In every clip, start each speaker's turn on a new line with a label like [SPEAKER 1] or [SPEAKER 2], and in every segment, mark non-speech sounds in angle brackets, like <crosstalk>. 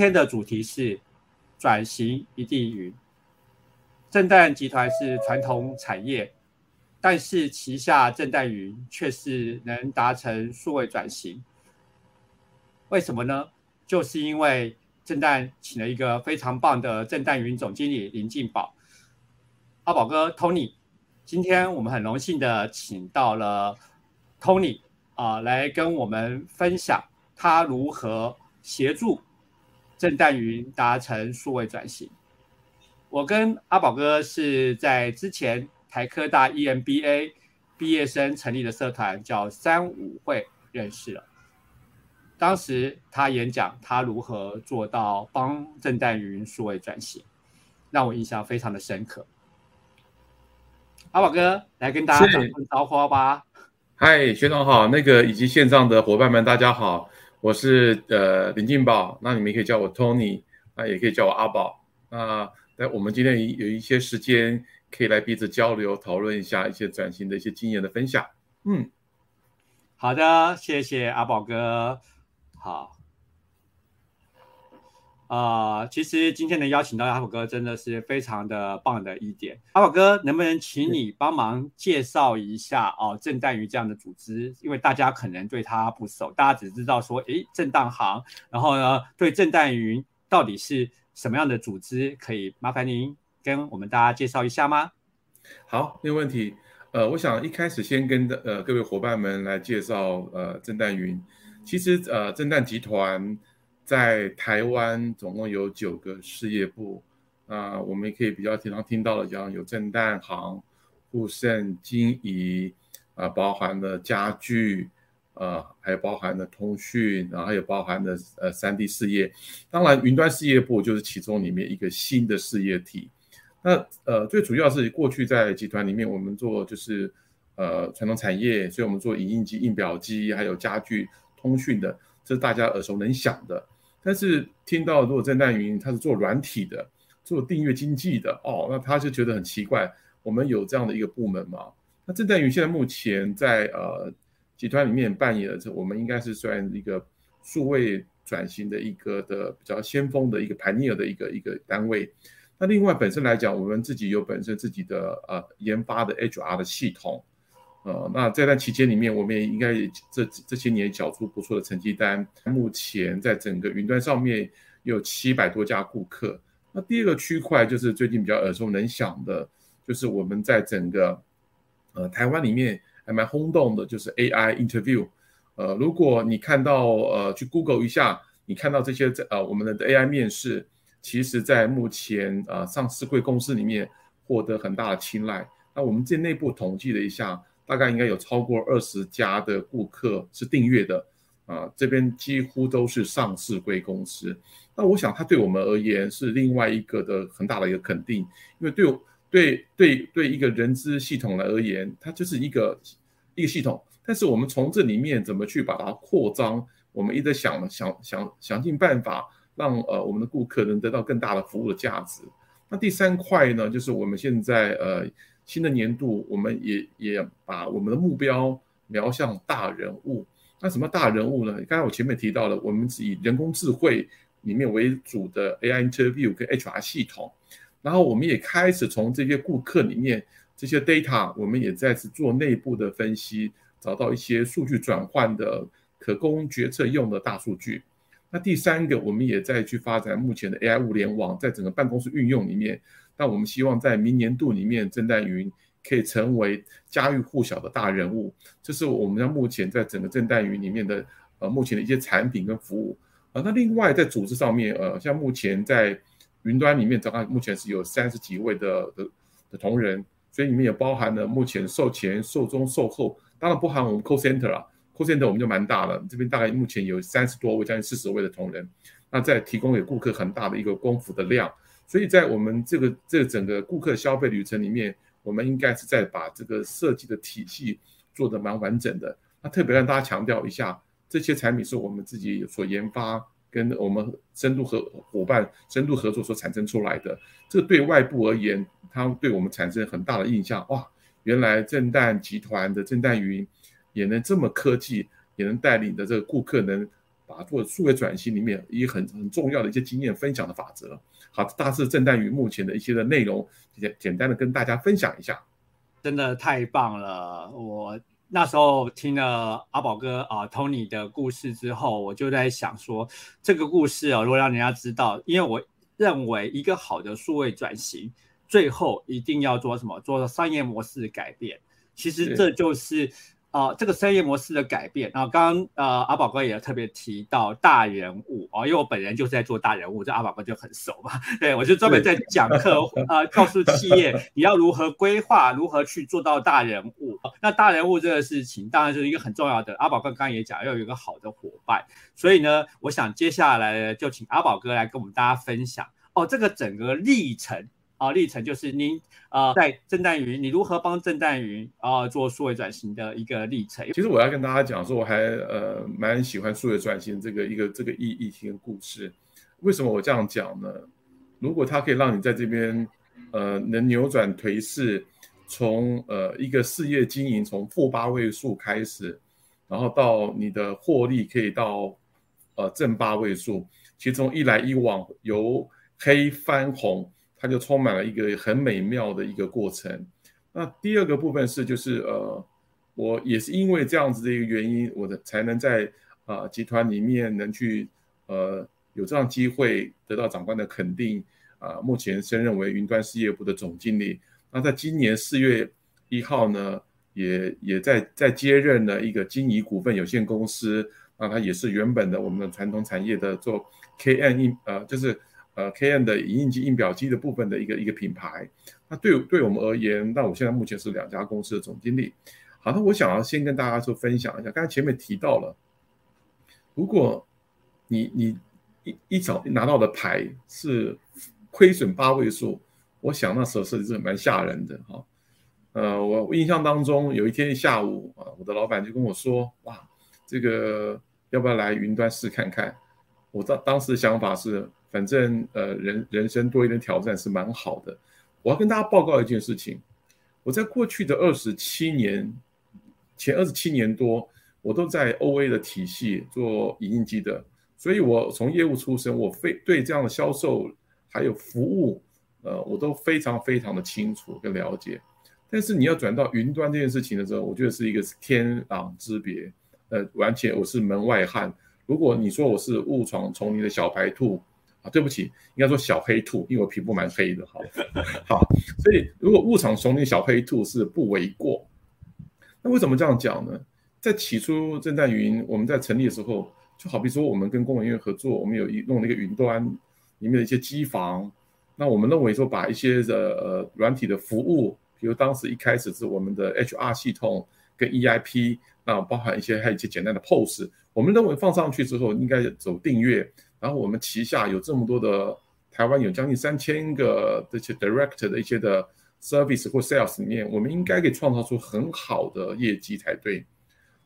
[SPEAKER 1] 今天的主题是转型一地云。正旦集团是传统产业，但是旗下正旦云却是能达成数位转型。为什么呢？就是因为正旦请了一个非常棒的正旦云总经理林进宝，阿宝哥 Tony。今天我们很荣幸的请到了 Tony 啊，来跟我们分享他如何协助正旦云达成数位转型。我跟阿宝哥是在之前台科大 EMBA 毕业生成立的社团叫三五会认识了。当时他演讲，他如何做到帮正旦云数位转型，让我印象非常的深刻。阿宝哥来跟大家打声招呼吧。
[SPEAKER 2] 嗨，学长好，那个以及线上的伙伴们，大家好，我是呃林进宝，那你们可以叫我 Tony，那也可以叫我阿宝。那那我们今天有一些时间可以来彼此交流，讨论一下一些转型的一些经验的分享。嗯，
[SPEAKER 1] 好的，谢谢阿宝哥。好，啊，其实今天能邀请到阿宝哥，真的是非常的棒的一点。阿宝哥，能不能请你帮忙介绍一下哦，震旦鱼这样的组织？因为大家可能对它不熟，大家只知道说，诶，震荡行，然后呢，对震旦云到底是什么样的组织？可以麻烦您跟我们大家介绍一下吗？
[SPEAKER 2] 好，没有问题。呃，我想一开始先跟呃各位伙伴们来介绍呃震旦云。其实，呃，震旦集团在台湾总共有九个事业部，啊，我们也可以比较经常听到的，讲有正旦行、富盛、金怡，啊，包含了家具，呃，还有包含了通讯，然后还有包含了呃三 D 事业。当然，云端事业部就是其中里面一个新的事业体。那呃，最主要是过去在集团里面，我们做就是呃传统产业，所以我们做影印机、印表机，还有家具。通讯的，这是大家耳熟能详的。但是听到如果正旦云他是做软体的，做订阅经济的哦，那他就觉得很奇怪。我们有这样的一个部门吗？那正旦云现在目前在呃集团里面扮演的这，我们应该是算一个数位转型的一个的比较先锋的一个 pioneer 的一个一个单位。那另外本身来讲，我们自己有本身自己的呃研发的 HR 的系统。呃，那这段期间里面，我们也应该这这些年缴出不错的成绩单。目前在整个云端上面有七百多家顾客。那第二个区块就是最近比较耳熟能详的，就是我们在整个呃台湾里面还蛮轰动的，就是 AI interview。呃，如果你看到呃去 Google 一下，你看到这些呃我们的 AI 面试，其实在目前呃上市贵公司里面获得很大的青睐。那我们这内部统计了一下。大概应该有超过二十家的顾客是订阅的，啊，这边几乎都是上市贵公司。那我想，它对我们而言是另外一个的很大的一个肯定，因为对我对对对一个人资系统来而言，它就是一个一个系统。但是我们从这里面怎么去把它扩张，我们一直想想想想尽办法，让呃我们的顾客能得到更大的服务的价值。那第三块呢，就是我们现在呃。新的年度，我们也也把我们的目标瞄向大人物。那什么大人物呢？刚才我前面提到了，我们是以人工智慧里面为主的 AI Interview 跟 HR 系统。然后我们也开始从这些顾客里面这些 data，我们也再次做内部的分析，找到一些数据转换的可供决策用的大数据。那第三个，我们也在去发展目前的 AI 物联网，在整个办公室运用里面。那我们希望在明年度里面，正旦云可以成为家喻户晓的大人物。这是我们在目前在整个正旦云里面的呃目前的一些产品跟服务啊。那另外在组织上面，呃，像目前在云端里面，大概目前是有三十几位的的的同仁，所以里面也包含了目前售前、售中、售后，当然不含我们 call center 啊，call center 我们就蛮大了，这边大概目前有三十多位，将近四十位的同仁，那在提供给顾客很大的一个功夫的量。所以在我们这个这整个顾客消费旅程里面，我们应该是在把这个设计的体系做得蛮完整的。那特别让大家强调一下，这些产品是我们自己所研发，跟我们深度合伙伴深度合作所产生出来的。这对外部而言，它对我们产生很大的印象。哇，原来正旦集团的正旦云也能这么科技，也能带领的这个顾客能把做数位转型里面一很很重要的一些经验分享的法则。好，大致郑淡于目前的一些的内容，简简单的跟大家分享一下。
[SPEAKER 1] 真的太棒了！我那时候听了阿宝哥啊 Tony 的故事之后，我就在想说，这个故事哦，如果让人家知道，因为我认为一个好的数位转型，最后一定要做什么？做商业模式改变。其实这就是。啊，这个商业模式的改变，然后刚刚呃阿宝哥也特别提到大人物哦，因为我本人就是在做大人物，这阿宝哥就很熟嘛。<laughs> 对我就专门在讲课啊，告诉企业 <laughs> 你要如何规划，如何去做到大人物。那大人物这个事情，当然就是一个很重要的。阿宝哥刚刚也讲，要有一个好的伙伴。所以呢，我想接下来就请阿宝哥来跟我们大家分享哦，这个整个历程。啊，历程就是您啊，在郑淡云，你如何帮郑淡云啊做数位转型的一个历程。
[SPEAKER 2] 其实我要跟大家讲说，我还呃蛮喜欢数位转型这个一个这个议议题故事。为什么我这样讲呢？如果它可以让你在这边呃能扭转颓势，从呃一个事业经营从负八位数开始，然后到你的获利可以到呃正八位数，其中一来一往由黑翻红。它就充满了一个很美妙的一个过程。那第二个部分是，就是呃，我也是因为这样子的一个原因，我的才能在啊集团里面能去呃有这样机会得到长官的肯定啊。目前升任为云端事业部的总经理。那在今年四月一号呢，也也在在接任了一个金怡股份有限公司。那它也是原本的我们的传统产业的做 KN 印呃就是。呃，K N 的影印机、印表机的部分的一个一个品牌，那对对我们而言，那我现在目前是两家公司的总经理。好，那我想要先跟大家说分享一下，刚才前面提到了，如果你你一一早拿到的牌是亏损八位数，我想那时候是是蛮吓人的哈。呃，我印象当中有一天下午啊，我的老板就跟我说，哇，这个要不要来云端试看看？我当当时的想法是。反正呃，人人生多一点挑战是蛮好的。我要跟大家报告一件事情，我在过去的二十七年前二十七年多，我都在 O A 的体系做影印机的，所以我从业务出身，我非对这样的销售还有服务，呃，我都非常非常的清楚跟了解。但是你要转到云端这件事情的时候，我觉得是一个天壤之别，呃，完全我是门外汉。如果你说我是误闯丛林的小白兔。啊，对不起，应该说小黑兔，因为我皮肤蛮黑的，好，好，所以如果误闯丛林小黑兔是不为过。那为什么这样讲呢？在起初正在云我们在成立的时候，就好比说我们跟工研院合作，我们有一弄了一个云端里面的一些机房，那我们认为说把一些的呃软体的服务，比如当时一开始是我们的 HR 系统跟 EIP，那包含一些还有一些简单的 POS，我们认为放上去之后应该走订阅。然后我们旗下有这么多的台湾有将近三千个这些 direct 的一些的 service 或 sales 里面，我们应该可以创造出很好的业绩才对。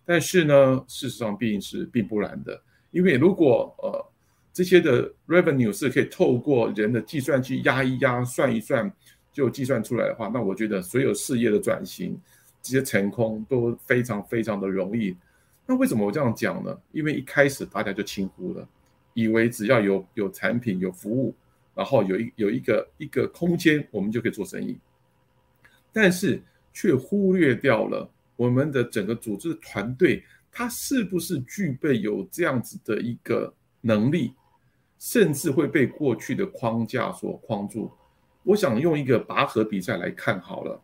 [SPEAKER 2] 但是呢，事实上毕竟是并不然的，因为如果呃这些的 revenue 是可以透过人的计算机压一压、算一算就计算出来的话，那我觉得所有事业的转型这些成功都非常非常的容易。那为什么我这样讲呢？因为一开始大家就轻忽了。以为只要有有产品有服务，然后有一有一个一个空间，我们就可以做生意，但是却忽略掉了我们的整个组织团队，它是不是具备有这样子的一个能力，甚至会被过去的框架所框住。我想用一个拔河比赛来看好了，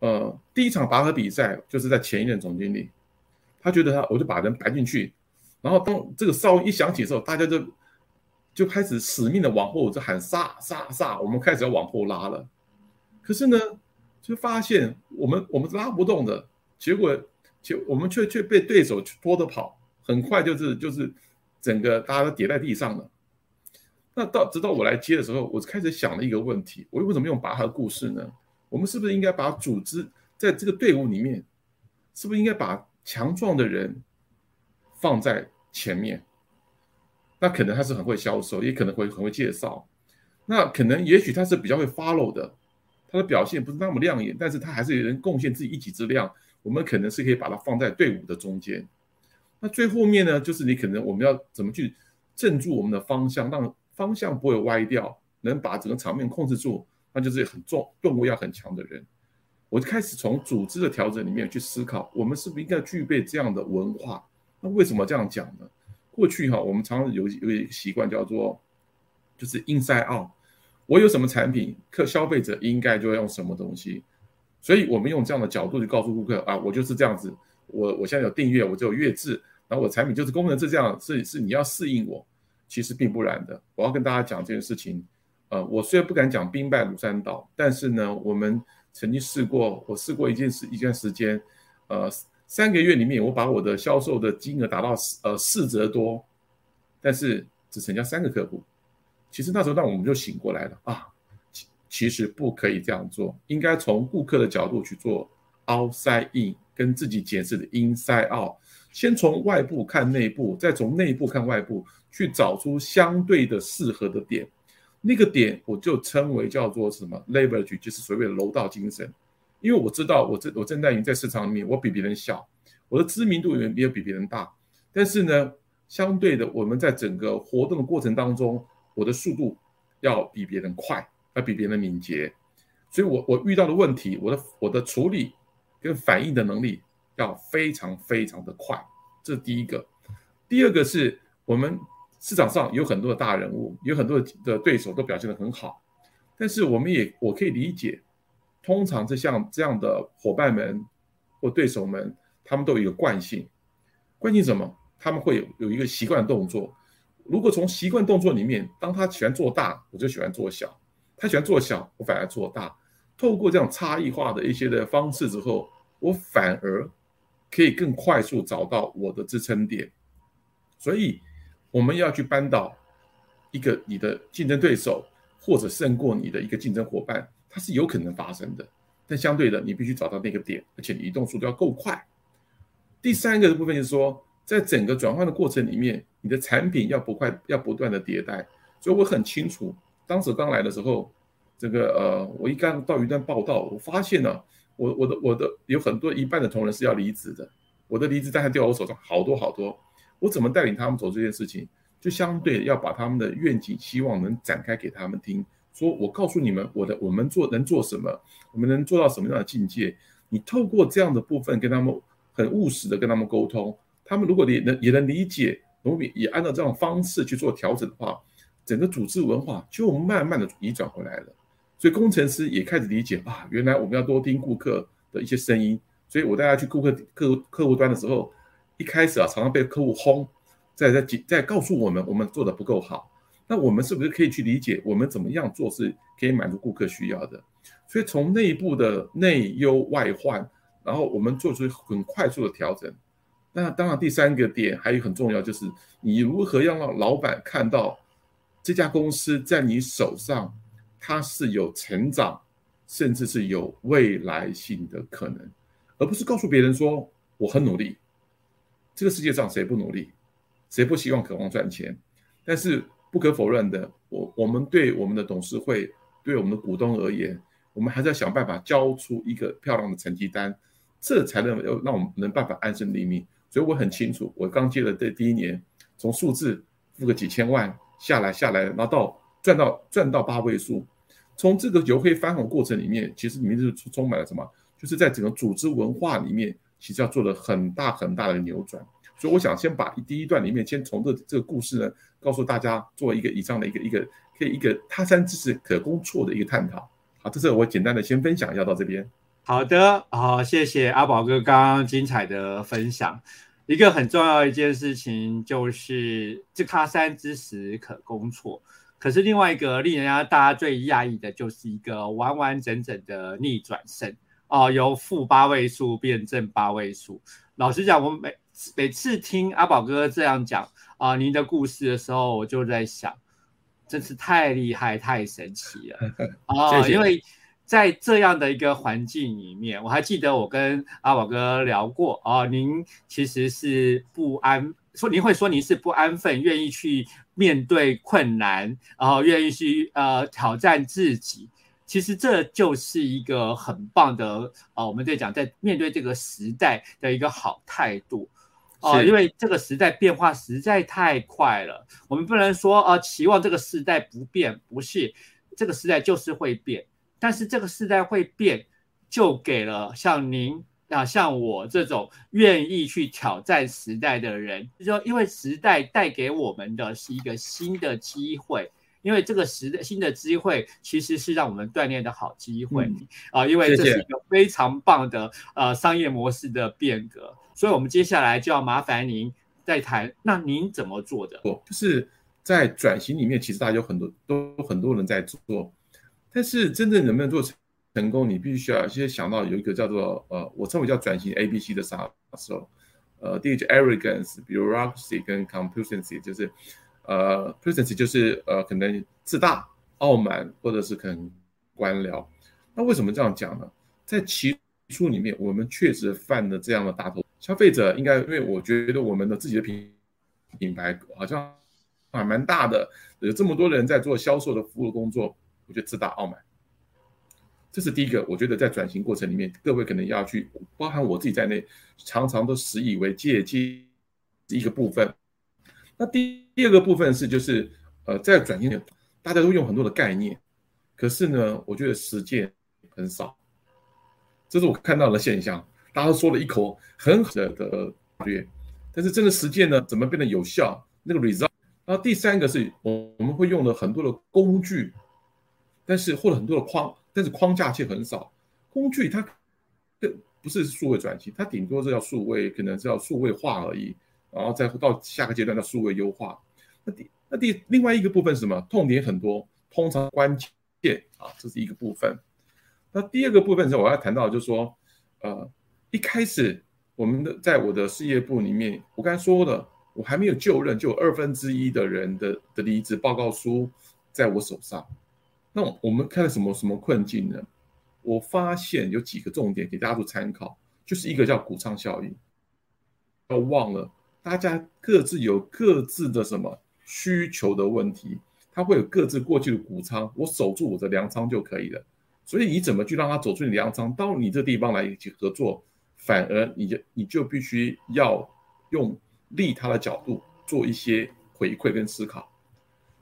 [SPEAKER 2] 呃，第一场拔河比赛就是在前一任总经理，他觉得他我就把人摆进去。然后当这个哨音一响起的时候，大家就就开始死命的往后就喊杀杀杀，我们开始要往后拉了。可是呢，就发现我们我们拉不动的，结果就我们却却被对手拖着跑，很快就是就是整个大家都跌在地上了。那到直到我来接的时候，我开始想了一个问题：我又为什么用拔河故事呢？我们是不是应该把组织在这个队伍里面，是不是应该把强壮的人？放在前面，那可能他是很会销售，也可能会很会介绍，那可能也许他是比较会 follow 的，他的表现不是那么亮眼，但是他还是有人贡献自己一己之量，我们可能是可以把它放在队伍的中间。那最后面呢，就是你可能我们要怎么去镇住我们的方向，让方向不会歪掉，能把整个场面控制住，那就是很重顿悟要很强的人。我就开始从组织的调整里面去思考，我们是不是应该具备这样的文化？那为什么这样讲呢？过去哈，我们常常有有一个习惯叫做，就是 inside out。我有什么产品，客消费者应该就要用什么东西，所以我们用这样的角度去告诉顾客啊，我就是这样子。我我现在有订阅，我就有月制，然后我产品就是功能是这样，是是你要适应我，其实并不然的。我要跟大家讲这件事情，呃，我虽然不敢讲兵败如山倒，但是呢，我们。曾经试过，我试过一件事，一段时间，呃，三个月里面，我把我的销售的金额达到四呃四折多，但是只成交三个客户。其实那时候，那我们就醒过来了啊，其其实不可以这样做，应该从顾客的角度去做 outside in，跟自己解释的 inside out，先从外部看内部，再从内部看外部，去找出相对的适合的点。那个点我就称为叫做什么 leverage，就是所谓的楼道精神。因为我知道我这我郑代云在市场里面我比别人小，我的知名度也没有比别人大，但是呢，相对的我们在整个活动的过程当中，我的速度要比别人快，要比别人敏捷，所以我我遇到的问题，我的我的处理跟反应的能力要非常非常的快，这是第一个。第二个是我们。市场上有很多的大人物，有很多的对手都表现得很好，但是我们也我可以理解，通常这像这样的伙伴们或对手们，他们都有一个惯性，惯性什么？他们会有有一个习惯动作。如果从习惯动作里面，当他喜欢做大，我就喜欢做小；他喜欢做小，我反而做大。透过这样差异化的一些的方式之后，我反而可以更快速找到我的支撑点。所以。我们要去扳倒一个你的竞争对手，或者胜过你的一个竞争伙伴，它是有可能发生的。但相对的，你必须找到那个点，而且你移动速度要够快。第三个的部分就是说，在整个转换的过程里面，你的产品要不快，要不断的迭代。所以我很清楚，当时刚来的时候，这个呃，我一刚到一段报道，我发现呢，我我的我的有很多一半的同仁是要离职的，我的离职单还掉我手上，好多好多。我怎么带领他们走这件事情，就相对要把他们的愿景、希望能展开给他们听。说我告诉你们，我的我们做能做什么，我们能做到什么样的境界。你透过这样的部分跟他们很务实的跟他们沟通，他们如果也能也能理解，农民也按照这种方式去做调整的话，整个组织文化就慢慢的移转回来了。所以工程师也开始理解啊，原来我们要多听顾客的一些声音。所以我带他去顾客客客户端的时候。一开始啊，常常被客户轰，在在在告诉我们我们做的不够好，那我们是不是可以去理解我们怎么样做是可以满足顾客需要的？所以从内部的内忧外患，然后我们做出很快速的调整。那当然第三个点还有很重要，就是你如何要让老板看到这家公司在你手上，它是有成长，甚至是有未来性的可能，而不是告诉别人说我很努力。这个世界上谁不努力，谁不希望渴望赚钱？但是不可否认的，我我们对我们的董事会，对我们的股东而言，我们还是要想办法交出一个漂亮的成绩单，这才能要让我们能办法安身立命。所以我很清楚，我刚接了这第一年，从数字付个几千万下来下来，然后到赚到赚到八位数，从这个由黑翻红过程里面，其实里面是充满了什么？就是在整个组织文化里面。其实要做了很大很大的扭转，所以我想先把第一段里面先从这这个故事呢，告诉大家做一个以上的一个一个可以一个他山之石可攻错的一个探讨。好，这是我简单的先分享，要到这边。
[SPEAKER 1] 好的，好，谢谢阿宝哥刚刚精彩的分享。一个很重要的一件事情就是这他山之石可攻错，可是另外一个令人家大家最讶异的就是一个完完整整的逆转胜。哦，由负八位数变正八位数。老实讲，我每每次听阿宝哥这样讲啊，您的故事的时候，我就在想，真是太厉害、太神奇了 <laughs> 啊！因为在这样的一个环境里面，我还记得我跟阿宝哥聊过啊，您其实是不安，说您会说您是不安分，愿意去面对困难，然后愿意去呃挑战自己。其实这就是一个很棒的啊，我们在讲在面对这个时代的一个好态度。哦，因为这个时代变化实在太快了，我们不能说呃期望这个时代不变，不是这个时代就是会变，但是这个时代会变，就给了像您啊像我这种愿意去挑战时代的人，就说因为时代带给我们的是一个新的机会。因为这个时的新的机会，其实是让我们锻炼的好机会啊、
[SPEAKER 2] 嗯
[SPEAKER 1] 因为这是一个非常棒的呃商业模式的变革，所以我们接下来就要麻烦您再谈，那您怎么做的？
[SPEAKER 2] 不，就是在转型里面，其实大家有很多都很多人在做，但是真正能不能做成成功，你必须要先想到有一个叫做呃，我称为叫转型 A B C 的杀手，呃，第一个 arrogance、bureaucracy 跟 complacency，就是呃 complacency 就是呃可能自大、傲慢，或者是可能官僚。那为什么这样讲呢？在其书里面，我们确实犯了这样的大头。消费者应该，因为我觉得我们的自己的品品牌好像还蛮大的，有这么多人在做销售的服务工作，我觉得自大傲慢。这是第一个，我觉得在转型过程里面，各位可能要去，包含我自己在内，常常都习以为借鉴一个部分。那第第二个部分是就是呃，在转型，大家都用很多的概念，可是呢，我觉得实践很少，这是我看到的现象。大家都说了一口很好的的略，但是真的实践呢，怎么变得有效？那个 result。然后第三个是我我们会用了很多的工具，但是或者很多的框，但是框架却很少。工具它更不是数位转型，它顶多是要数位，可能是要数位化而已，然后再到下个阶段叫数位优化。那第那第另外一个部分是什么？痛点很多，通常关键啊，这是一个部分。那第二个部分是我要谈到，就是说，呃，一开始我们的在我的事业部里面，我刚才说了，我还没有就任，就有二分之一的人的的离职报告书在我手上。那我们看到什么什么困境呢？我发现有几个重点给大家做参考，就是一个叫谷仓效应，不要忘了，大家各自有各自的什么需求的问题，它会有各自过去的谷仓，我守住我的粮仓就可以了。所以你怎么去让他走出你的粮仓，到你这地方来一起合作，反而你就你就必须要用利他的角度做一些回馈跟思考。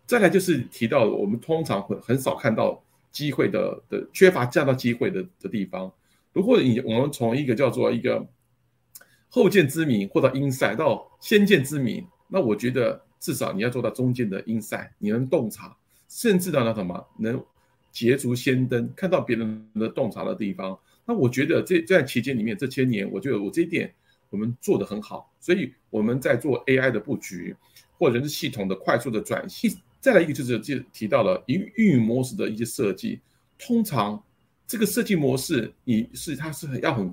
[SPEAKER 2] 再来就是提到我们通常很很少看到机会的的缺乏这样的机会的的地方。如果你我们从一个叫做一个后见之明或者阴塞到先见之明，那我觉得至少你要做到中间的阴塞你能洞察，甚至到那什么能捷足先登，看到别人的洞察的地方。那我觉得这在期间里面这些年，我觉得我这一点我们做得很好，所以我们在做 AI 的布局，或者是系统的快速的转型。再来一个就是就提到了运运营模式的一些设计，通常这个设计模式你是它是很要很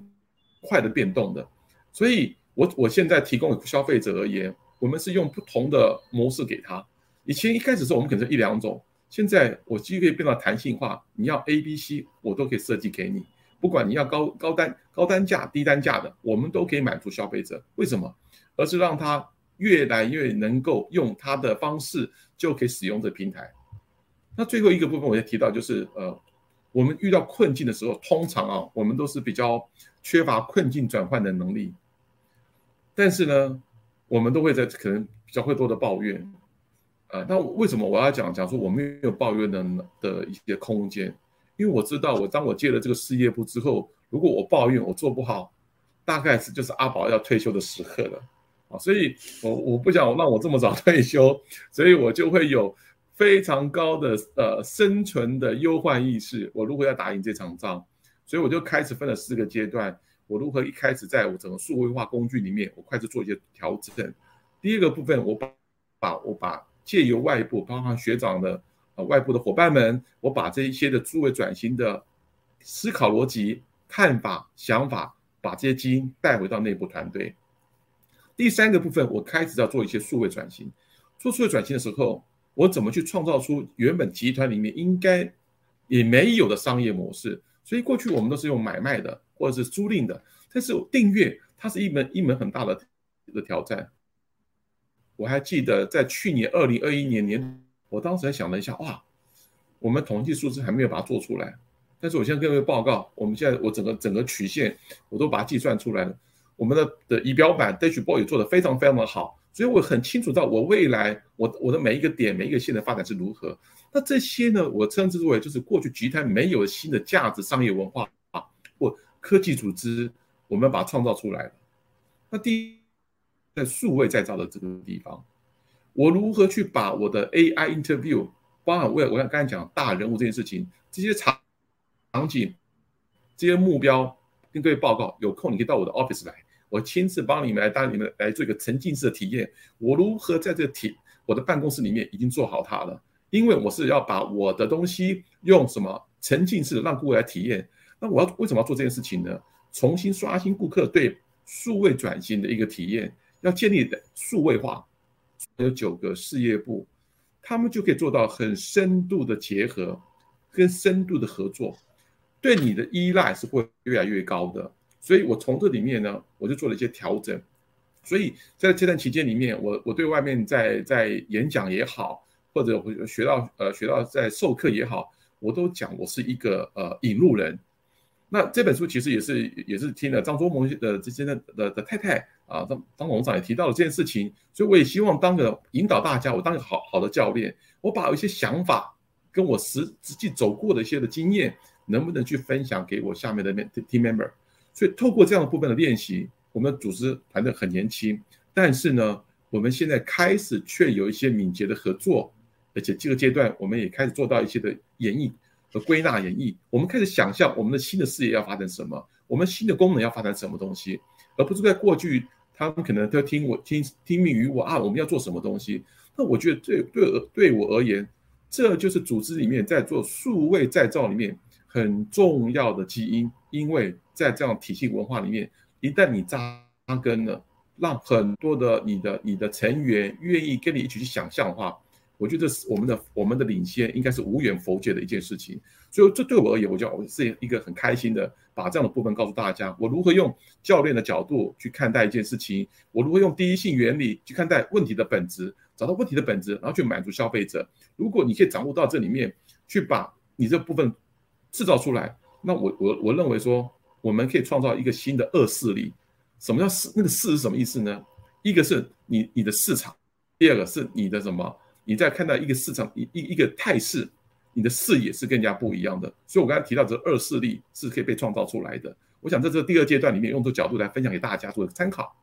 [SPEAKER 2] 快的变动的，所以我我现在提供给消费者而言，我们是用不同的模式给他。以前一开始的时候我们可能是一两种，现在我几乎可以变到弹性化，你要 A、B、C 我都可以设计给你，不管你要高高单高单价、低单价的，我们都可以满足消费者。为什么？而是让他越来越能够用他的方式就可以使用这平台。那最后一个部分我也提到，就是呃，我们遇到困境的时候，通常啊，我们都是比较缺乏困境转换的能力。但是呢，我们都会在可能比较会多的抱怨。呃，那为什么我要讲讲说我没有抱怨的的一些空间？因为我知道，我当我接了这个事业部之后，如果我抱怨我做不好，大概是就是阿宝要退休的时刻了。啊，所以我我不想让我这么早 <laughs> 退休，所以我就会有非常高的呃生存的忧患意识。我如何要打赢这场仗？所以我就开始分了四个阶段。我如何一开始在我整个数位化工具里面，我开始做一些调整。第一个部分，我把把我把借由外部，包含学长的呃外部的伙伴们，我把这一些的数位转型的思考逻辑、看法、想法，把这些基因带回到内部团队。第三个部分，我开始要做一些数位转型。做数位转型的时候，我怎么去创造出原本集团里面应该也没有的商业模式？所以过去我们都是用买卖的或者是租赁的，但是订阅它是一门一门很大的的挑战。我还记得在去年二零二一年年，我当时还想了一下，哇，我们统计数字还没有把它做出来，但是我现在跟各位报告，我们现在我整个整个曲线我都把它计算出来了。我们的的仪表板 dashboard 也做得非常非常的好，所以我很清楚到我未来我我的每一个点每一个线的发展是如何。那这些呢，我称之为就是过去集团没有新的价值商业文化啊或科技组织，我们把它创造出来了。那第一，在数位再造的这个地方，我如何去把我的 AI interview，包含我我刚才讲大人物这件事情，这些场场景，这些目标跟各位报告，有空你可以到我的 office 来，我亲自帮你们来当你们来做一个沉浸式的体验。我如何在这体我的办公室里面已经做好它了？因为我是要把我的东西用什么沉浸式的让顾客来体验。那我要为什么要做这件事情呢？重新刷新顾客对。数位转型的一个体验，要建立的数位化，有九个事业部，他们就可以做到很深度的结合，跟深度的合作，对你的依赖是会越来越高的。所以我从这里面呢，我就做了一些调整。所以在这段期间里面，我我对外面在在演讲也好，或者我学到呃学到在授课也好，我都讲我是一个呃引路人。那这本书其实也是也是听了张忠谋的这些的的的太太啊，张张董事长也提到了这件事情，所以我也希望当个引导大家，我当个好好的教练，我把一些想法跟我实实际走过的一些的经验，能不能去分享给我下面的 team member？所以透过这样的部分的练习，我们的组织团队很年轻，但是呢，我们现在开始却有一些敏捷的合作，而且这个阶段我们也开始做到一些的演绎。和归纳演绎，我们开始想象我们的新的事业要发展什么，我们新的功能要发展什么东西，而不是在过去他们可能都听我听听命于我啊，我们要做什么东西？那我觉得对对对我而言，这就是组织里面在做数位再造里面很重要的基因，因为在这样体系文化里面，一旦你扎根了，让很多的你的你的成员愿意跟你一起去想象的话。我觉得是我们的我们的领先应该是无远佛界的一件事情，所以这对我而言，我就是一个很开心的，把这样的部分告诉大家，我如何用教练的角度去看待一件事情，我如何用第一性原理去看待问题的本质，找到问题的本质，然后去满足消费者。如果你可以掌握到这里面，去把你这部分制造出来，那我我我认为说，我们可以创造一个新的恶势力。什么叫势？那个势是什么意思呢？一个是你你的市场，第二个是你的什么？你在看到一个市场一一一个态势，你的视野是更加不一样的。所以我刚才提到这二势力是可以被创造出来的。我想在这第二阶段里面，用这个角度来分享给大家做参考。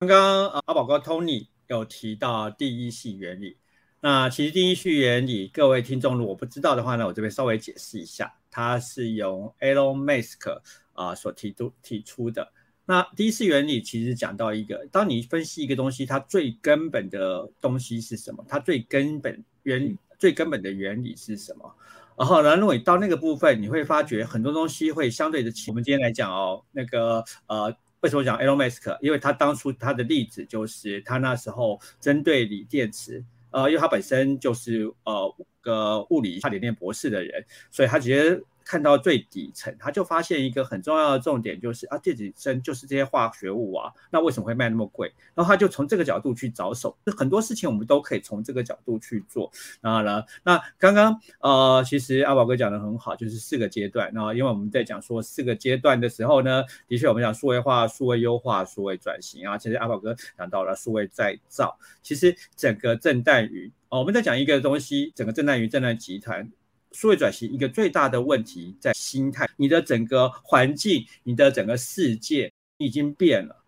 [SPEAKER 1] 刚刚阿宝哥 Tony 有提到第一系原理，那其实第一系原理，各位听众如果不知道的话呢，我这边稍微解释一下，它是由 Elon Musk 啊所提出提出的。那第一次原理其实讲到一个，当你分析一个东西，它最根本的东西是什么？它最根本原最根本的原理是什么？然后，呢，如果你到那个部分，你会发觉很多东西会相对的。我们今天来讲哦，那个呃，为什么讲 Elon Musk？因为他当初他的例子就是他那时候针对锂电池，呃，因为他本身就是呃个物理差点念博士的人，所以他直接。看到最底层，他就发现一个很重要的重点，就是啊，电子针就是这些化学物啊，那为什么会卖那么贵？然后他就从这个角度去着手，很多事情我们都可以从这个角度去做。然后呢，那刚刚呃，其实阿宝哥讲的很好，就是四个阶段。然后因为我们在讲说四个阶段的时候呢，的确我们讲数位化、数位优化、数位转型啊，其实阿宝哥讲到了数位再造。其实整个正淡鱼哦，我们在讲一个东西，整个正淡鱼正淡集团。数位转型一个最大的问题在心态，你的整个环境，你的整个世界已经变了。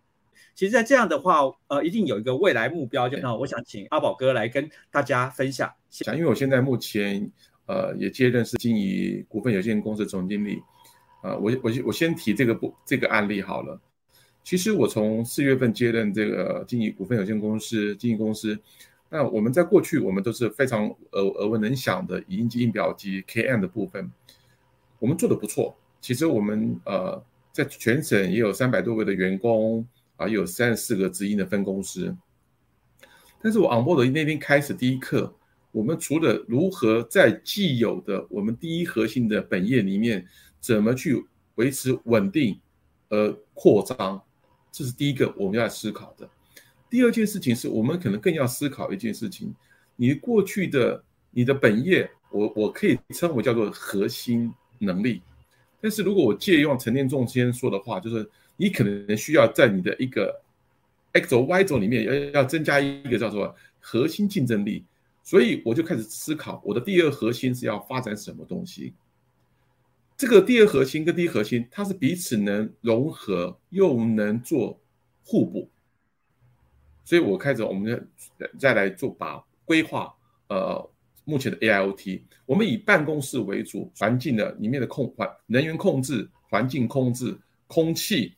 [SPEAKER 1] 其实，在这样的话，呃，一定有一个未来目标。就那我想请阿宝哥来跟大家分享。
[SPEAKER 2] 想，因为我现在目前呃也接任是金怡股份有限公司总经理，呃，我我我先提这个不这个案例好了。其实我从四月份接任这个金怡股份有限公司经营公司。那我们在过去，我们都是非常耳耳闻能详的影音机、印表机、KM 的部分，我们做的不错。其实我们呃，在全省也有三百多位的员工啊，有三十四个直营的分公司。但是我 on board 那天开始第一课，我们除了如何在既有的我们第一核心的本业里面，怎么去维持稳定而扩张，这是第一个我们要思考的。第二件事情是我们可能更要思考一件事情：你过去的你的本业我我可以称为叫做核心能力。但是如果我借用陈天仲先生说的话，就是你可能需要在你的一个 X 轴 Y 轴里面要要增加一个叫做核心竞争力。所以我就开始思考，我的第二核心是要发展什么东西。这个第二核心跟第一核心，它是彼此能融合，又能做互补。所以我开始，我们再再来做把规划。呃，目前的 AIoT，我们以办公室为主，环境的里面的控环能源控制、环境控制、空气，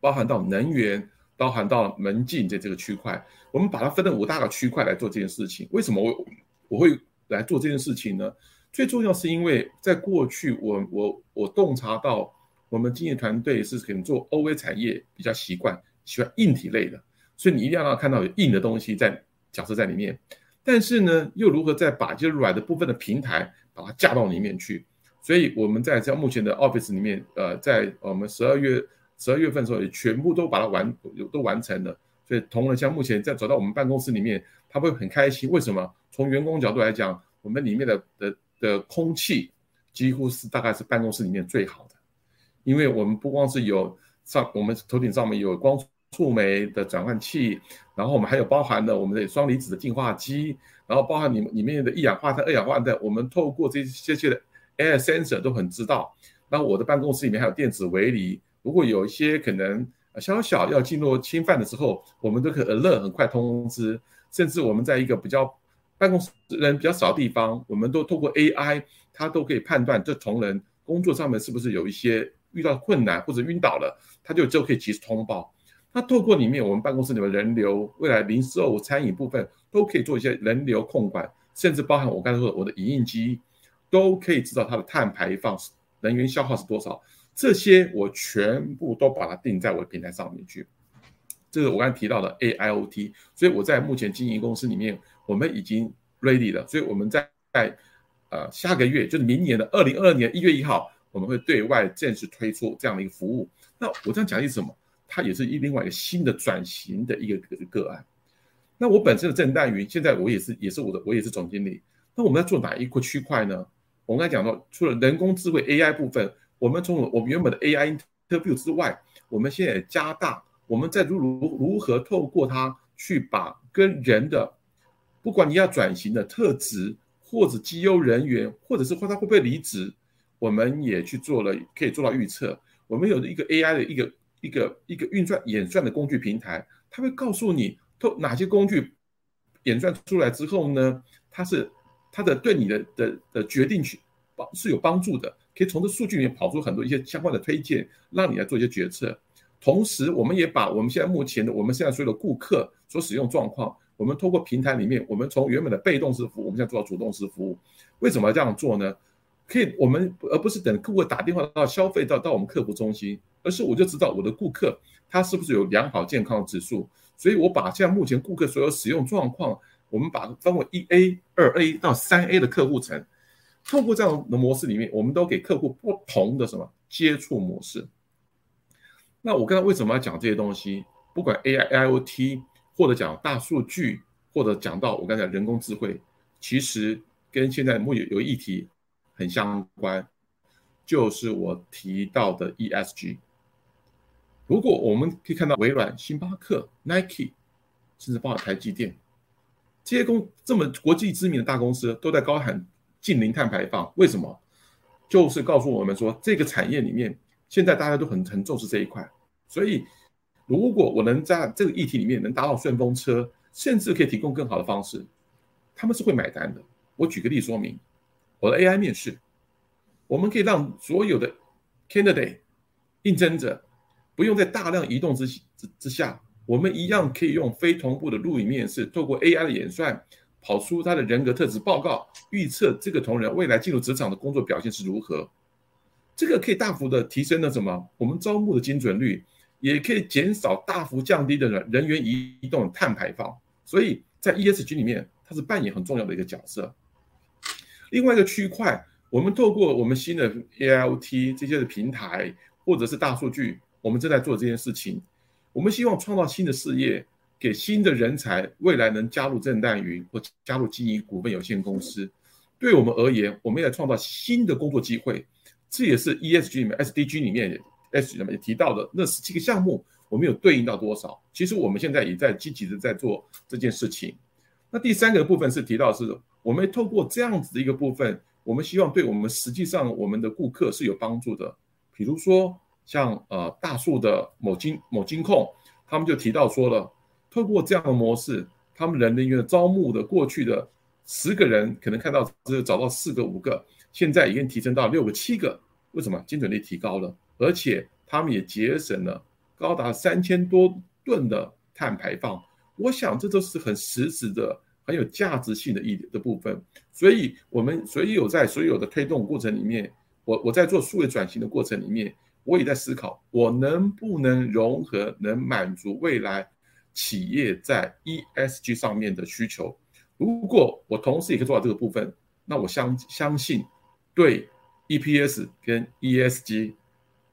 [SPEAKER 2] 包含到能源，包含到门禁的这个区块，我们把它分成五大个区块来做这件事情。为什么我我会来做这件事情呢？最重要是因为在过去，我我我洞察到，我们经营团队是可能做 OA 产业比较习惯，喜欢硬体类的，所以你一定要看到有硬的东西在角色在里面。但是呢，又如何再把这些软的部分的平台把它架到里面去？所以我们在像目前的 Office 里面，呃，在我们十二月十二月份的时候，也全部都把它完都完成了。所以同仁像目前在走到我们办公室里面，他会很开心。为什么？从员工角度来讲，我们里面的的。的空气几乎是大概是办公室里面最好的，因为我们不光是有上我们头顶上面有光触媒的转换器，然后我们还有包含的我们的双离子的净化机，然后包含里里面的一氧化碳、二氧化碳，我们透过这些些的 air sensor 都很知道。那我的办公室里面还有电子围篱，如果有一些可能小小要进入侵犯的时候，我们都可以 alert 很快通知，甚至我们在一个比较。办公室人比较少的地方，我们都透过 AI，它都可以判断这同仁工作上面是不是有一些遇到困难或者晕倒了，他就就可以及时通报。那透过里面我们办公室里面人流，未来零售、餐饮部分都可以做一些人流控管，甚至包含我刚才说的我的影印机，都可以知道它的碳排放、能源消耗是多少。这些我全部都把它定在我的平台上面去。这个我刚才提到的 AIoT，所以我在目前经营公司里面。我们已经 ready 了，所以我们在在呃下个月，就是明年的二零二二年一月一号，我们会对外正式推出这样的一个服务。那我这样讲意思什么？它也是一另外一个新的转型的一个个个案。那我本身的郑淡云，现在我也是也是我的我也是总经理。那我们要做哪一个区块呢？我们刚才讲到，除了人工智慧 AI 部分，我们从我们原本的 AI interview 之外，我们现在也加大，我们在如如如何透过它去把跟人的不管你要转型的特质，或者绩优人员，或者是或他会不会离职，我们也去做了，可以做到预测。我们有一个 AI 的一个一个一个运算演算的工具平台，它会告诉你，透哪些工具演算出来之后呢，它是它的对你的的的决定去帮是有帮助的，可以从这数据里面跑出很多一些相关的推荐，让你来做一些决策。同时，我们也把我们现在目前的我们现在所有的顾客所使用状况。我们通过平台里面，我们从原本的被动式服务，我们现在做到主动式服务。为什么要这样做呢？可以，我们而不是等客户打电话到消费到到我们客服中心，而是我就知道我的顾客他是不是有良好健康指数。所以我把现在目前顾客所有使用状况，我们把分为一 A、二 A 到三 A 的客户层。透过这样的模式里面，我们都给客户不同的什么接触模式。那我刚才为什么要讲这些东西？不管 AI、IoT。或者讲大数据，或者讲到我刚才人工智慧，其实跟现在目有有议题很相关，就是我提到的 ESG。如果我们可以看到微软、星巴克、Nike，甚至包括台积电这些公这么国际知名的大公司，都在高喊近零碳排放。为什么？就是告诉我们说，这个产业里面现在大家都很很重视这一块，所以。如果我能在这个议题里面能达到顺风车，甚至可以提供更好的方式，他们是会买单的。我举个例说明，我的 AI 面试，我们可以让所有的 candidate 应征者不用在大量移动之之之下，我们一样可以用非同步的录影面试，透过 AI 的演算，跑出他的人格特质报告，预测这个同仁未来进入职场的工作表现是如何。这个可以大幅的提升了什么？我们招募的精准率。也可以减少大幅降低的人人员移动碳排放，所以在 ESG 里面，它是扮演很重要的一个角色。另外一个区块，我们透过我们新的 AIoT 这些的平台，或者是大数据，我们正在做这件事情。我们希望创造新的事业，给新的人才未来能加入正旦云或加入经营股份有限公司，对我们而言，我们要创造新的工作机会，这也是 ESG 里面 SDG 里面 S 里面提到的那十七个项目，我们有对应到多少？其实我们现在也在积极的在做这件事情。那第三个部分是提到是，我们透过这样子的一个部分，我们希望对我们实际上我们的顾客是有帮助的。比如说像呃大树的某金某金控，他们就提到说了，透过这样的模式，他们人力员招募的过去的十个人，可能看到只有找到四个五个，现在已经提升到六个七个。为什么？精准率提高了，而且他们也节省了高达三千多吨的碳排放。我想这都是很实质的、很有价值性的一的部分。所以，我们所以有在所有的推动过程里面。我我在做数位转型的过程里面，我也在思考，我能不能融合，能满足未来企业在 ESG 上面的需求。如果我同时也可以做到这个部分，那我相相信，对 EPS 跟 ESG，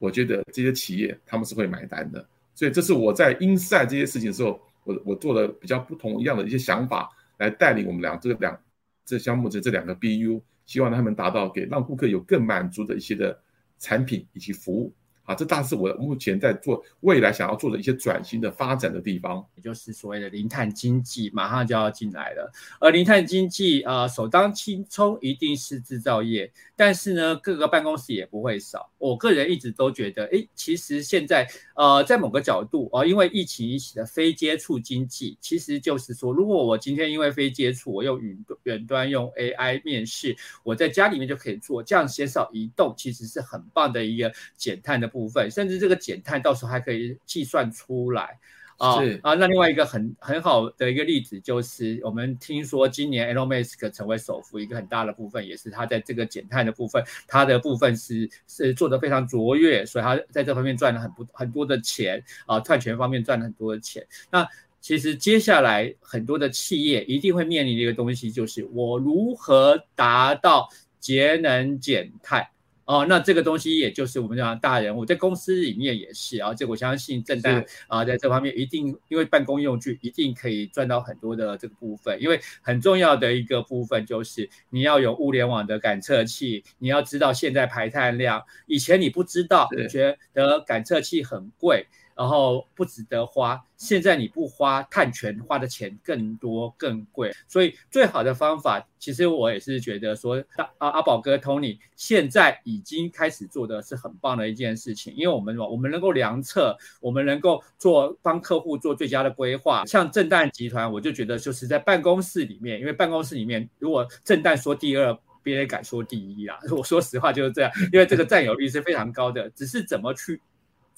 [SPEAKER 2] 我觉得这些企业他们是会买单的。所以这是我在 inside 这些事情的时候，我我做的比较不同一样的一些想法，来带领我们两这个两这项目的这两个 BU。希望他们达到给让顾客有更满足的一些的产品以及服务。啊，这大是我目前在做未来想要做的一些转型的发展的地方，
[SPEAKER 1] 也就是所谓的零碳经济，马上就要进来了。而零碳经济啊，首当其冲一定是制造业，但是呢，各个办公室也不会少。我个人一直都觉得，哎，其实现在呃，在某个角度啊，因为疫情引起的非接触经济，其实就是说，如果我今天因为非接触，我用远远端用 AI 面试，我在家里面就可以做，这样减少移动，其实是很棒的一个减碳的部。部分，甚至这个减碳到时候还可以计算出来啊啊！那另外一个很很好的一个例子就是，我们听说今年 Elon Musk 成为首富，一个很大的部分也是他在这个减碳的部分，他的部分是是做的非常卓越，所以他在这方面赚了很不很多的钱啊，碳权方面赚了很多的钱。那其实接下来很多的企业一定会面临的一个东西，就是我如何达到节能减碳。哦，那这个东西也就是我们讲大人物在公司里面也是啊，这我相信正在啊，在这方面一定因为办公用具一定可以赚到很多的这个部分，因为很重要的一个部分就是你要有物联网的感测器，你要知道现在排碳量，以前你不知道，觉得感测器很贵。然后不值得花，现在你不花碳权，花的钱更多更贵，所以最好的方法，其实我也是觉得说，阿阿宝哥 Tony 现在已经开始做的是很棒的一件事情，因为我们我们能够量测，我们能够做帮客户做最佳的规划。像正旦集团，我就觉得就是在办公室里面，因为办公室里面如果正旦说第二，别人敢说第一啦。<laughs> 我说实话就是这样，因为这个占有率是非常高的，只是怎么去。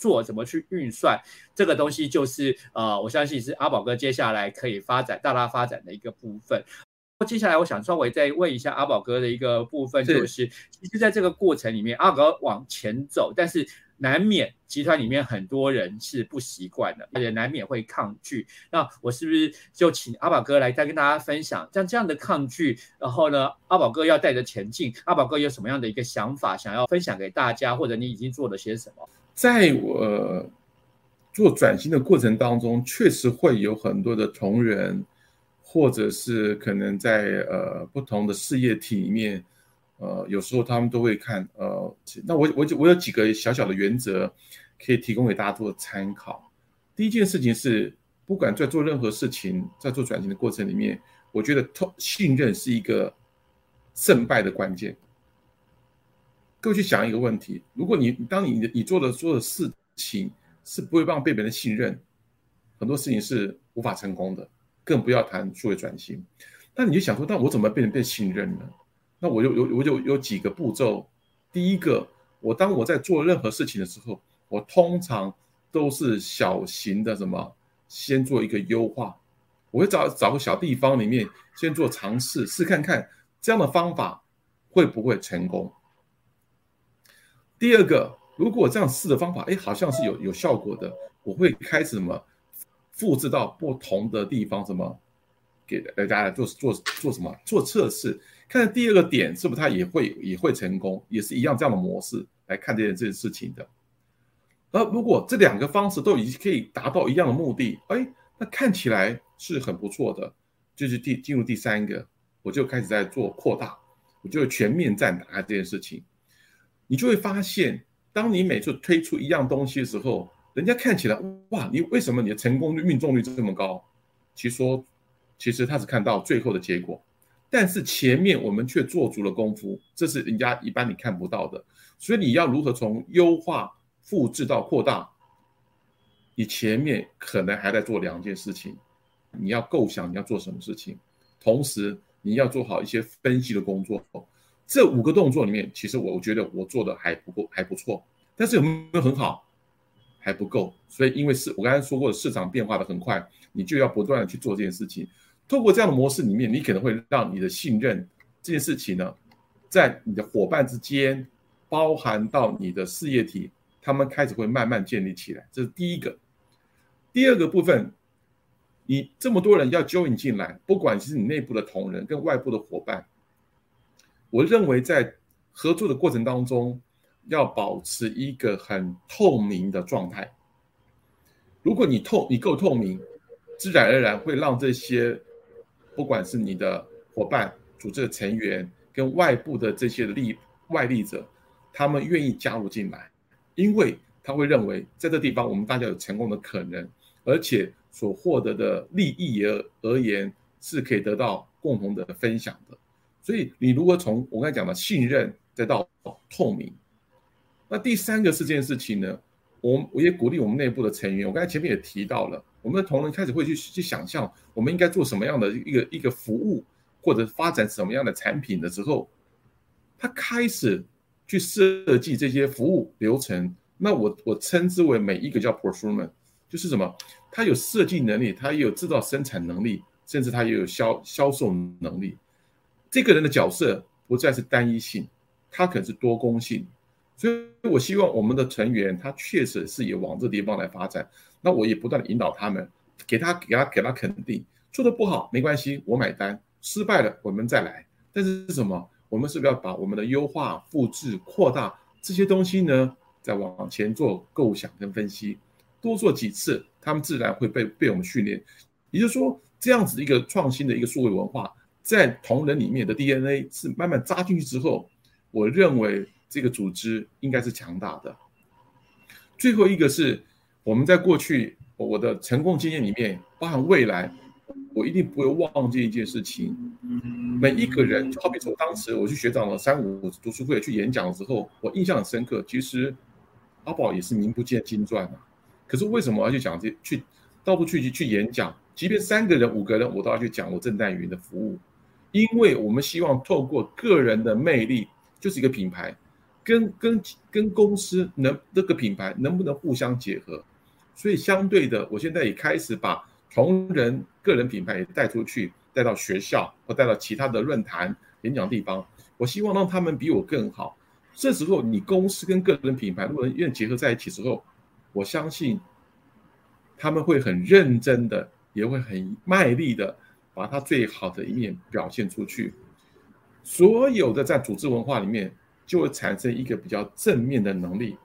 [SPEAKER 1] 做怎么去运算这个东西，就是呃，我相信是阿宝哥接下来可以发展大大发展的一个部分。接下来我想稍微再问一下阿宝哥的一个部分，就是其实在这个过程里面，阿宝哥往前走，但是难免集团里面很多人是不习惯的，也难免会抗拒。那我是不是就请阿宝哥来再跟大家分享，像这样的抗拒，然后呢，阿宝哥要带着前进，阿宝哥有什么样的一个想法想要分享给大家，或者你已经做了些什么？
[SPEAKER 2] 在我做转型的过程当中，确实会有很多的同仁，或者是可能在呃不同的事业体里面，呃，有时候他们都会看，呃，那我我就我有几个小小的原则可以提供给大家做参考。第一件事情是，不管在做任何事情，在做转型的过程里面，我觉得透信任是一个胜败的关键。各位去想一个问题：如果你当你你做的做的事情是不会让被别人信任，很多事情是无法成功的，更不要谈数位转型。那你就想说，那我怎么被人被信任呢？那我就有我就有几个步骤。第一个，我当我在做任何事情的时候，我通常都是小型的什么，先做一个优化。我会找找个小地方里面先做尝试，试看看这样的方法会不会成功。第二个，如果这样试的方法，哎，好像是有有效果的，我会开始什么复制到不同的地方，什么给大家做做做什么做测试，看看第二个点是不是它也会也会成功，也是一样这样的模式来看这件这件事情的。而如果这两个方式都已经可以达到一样的目的，哎，那看起来是很不错的，就是第进入第三个，我就开始在做扩大。我就全面战打这件事情。你就会发现，当你每次推出一样东西的时候，人家看起来哇，你为什么你的成功率、命中率这么高？其实说，其实他只看到最后的结果，但是前面我们却做足了功夫，这是人家一般你看不到的。所以你要如何从优化、复制到扩大？你前面可能还在做两件事情，你要构想你要做什么事情，同时你要做好一些分析的工作。这五个动作里面，其实我我觉得我做的还不够，还不错。但是有没有很好？还不够。所以因为是，我刚才说过的市场变化的很快，你就要不断的去做这件事情。透过这样的模式里面，你可能会让你的信任这件事情呢，在你的伙伴之间。包含到你的事业体，他们开始会慢慢建立起来，这是第一个。第二个部分，你这么多人要 join 进来，不管是你内部的同仁跟外部的伙伴，我认为在合作的过程当中，要保持一个很透明的状态。如果你透，你够透明，自然而然会让这些，不管是你的伙伴、组织的成员跟外部的这些利外力者。他们愿意加入进来，因为他会认为在这地方我们大家有成功的可能，而且所获得的利益而而言是可以得到共同的分享的。所以你如果从我刚才讲的信任再到透明，那第三个是这件事情呢，我我也鼓励我们内部的成员，我刚才前面也提到了，我们的同仁开始会去去想象我们应该做什么样的一个一个服务，或者发展什么样的产品的时候，他开始。去设计这些服务流程，那我我称之为每一个叫 procurement，就是什么？他有设计能力，他也有制造生产能力，甚至他也有销销售能力。这个人的角色不再是单一性，他可能是多功性。所以我希望我们的成员他确实是也往这地方来发展。那我也不断的引导他们，给他给他给他肯定，做的不好没关系，我买单。失败了我们再来。但是是什么？我们是不是要把我们的优化、复制、扩大这些东西呢？再往前做构想跟分析，多做几次，他们自然会被被我们训练。也就是说，这样子一个创新的一个数位文化，在同仁里面的 DNA 是慢慢扎进去之后，我认为这个组织应该是强大的。最后一个是我们在过去我的成功经验里面，包含未来。我一定不会忘记一件事情，每一个人，就好比说当时我去学长的三五读书会去演讲的时候，我印象很深刻。其实阿宝也是名不见经传啊，可是为什么要去讲这去到处去去演讲？即便三个人、五个人，我都要去讲我正代云的服务，因为我们希望透过个人的魅力，就是一个品牌，跟跟跟公司能这个品牌能不能互相结合？所以相对的，我现在也开始把。同人个人品牌也带出去，带到学校或带到其他的论坛演讲地方。我希望让他们比我更好。这时候，你公司跟个人品牌如果愿意结合在一起之后，我相信他们会很认真的，也会很卖力的把他最好的一面表现出去。所有的在组织文化里面，就会产生一个比较正面的能力。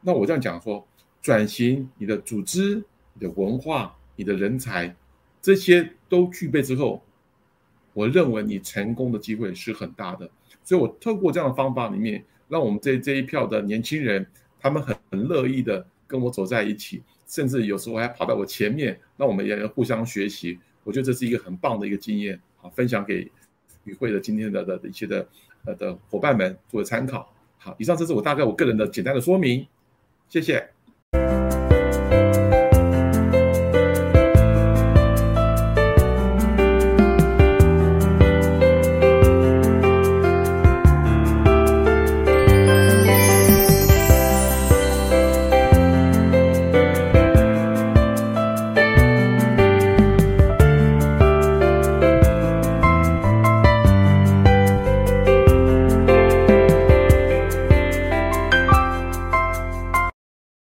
[SPEAKER 2] 那我这样讲说，转型你的组织、你的文化。你的人才，这些都具备之后，我认为你成功的机会是很大的。所以我透过这样的方法里面，让我们这这一票的年轻人，他们很很乐意的跟我走在一起，甚至有时候还跑到我前面，让我们也要互相学习。我觉得这是一个很棒的一个经验，啊分享给与会的今天的的一些的呃的伙伴们作为参考。好，以上这是我大概我个人的简单的说明，谢谢。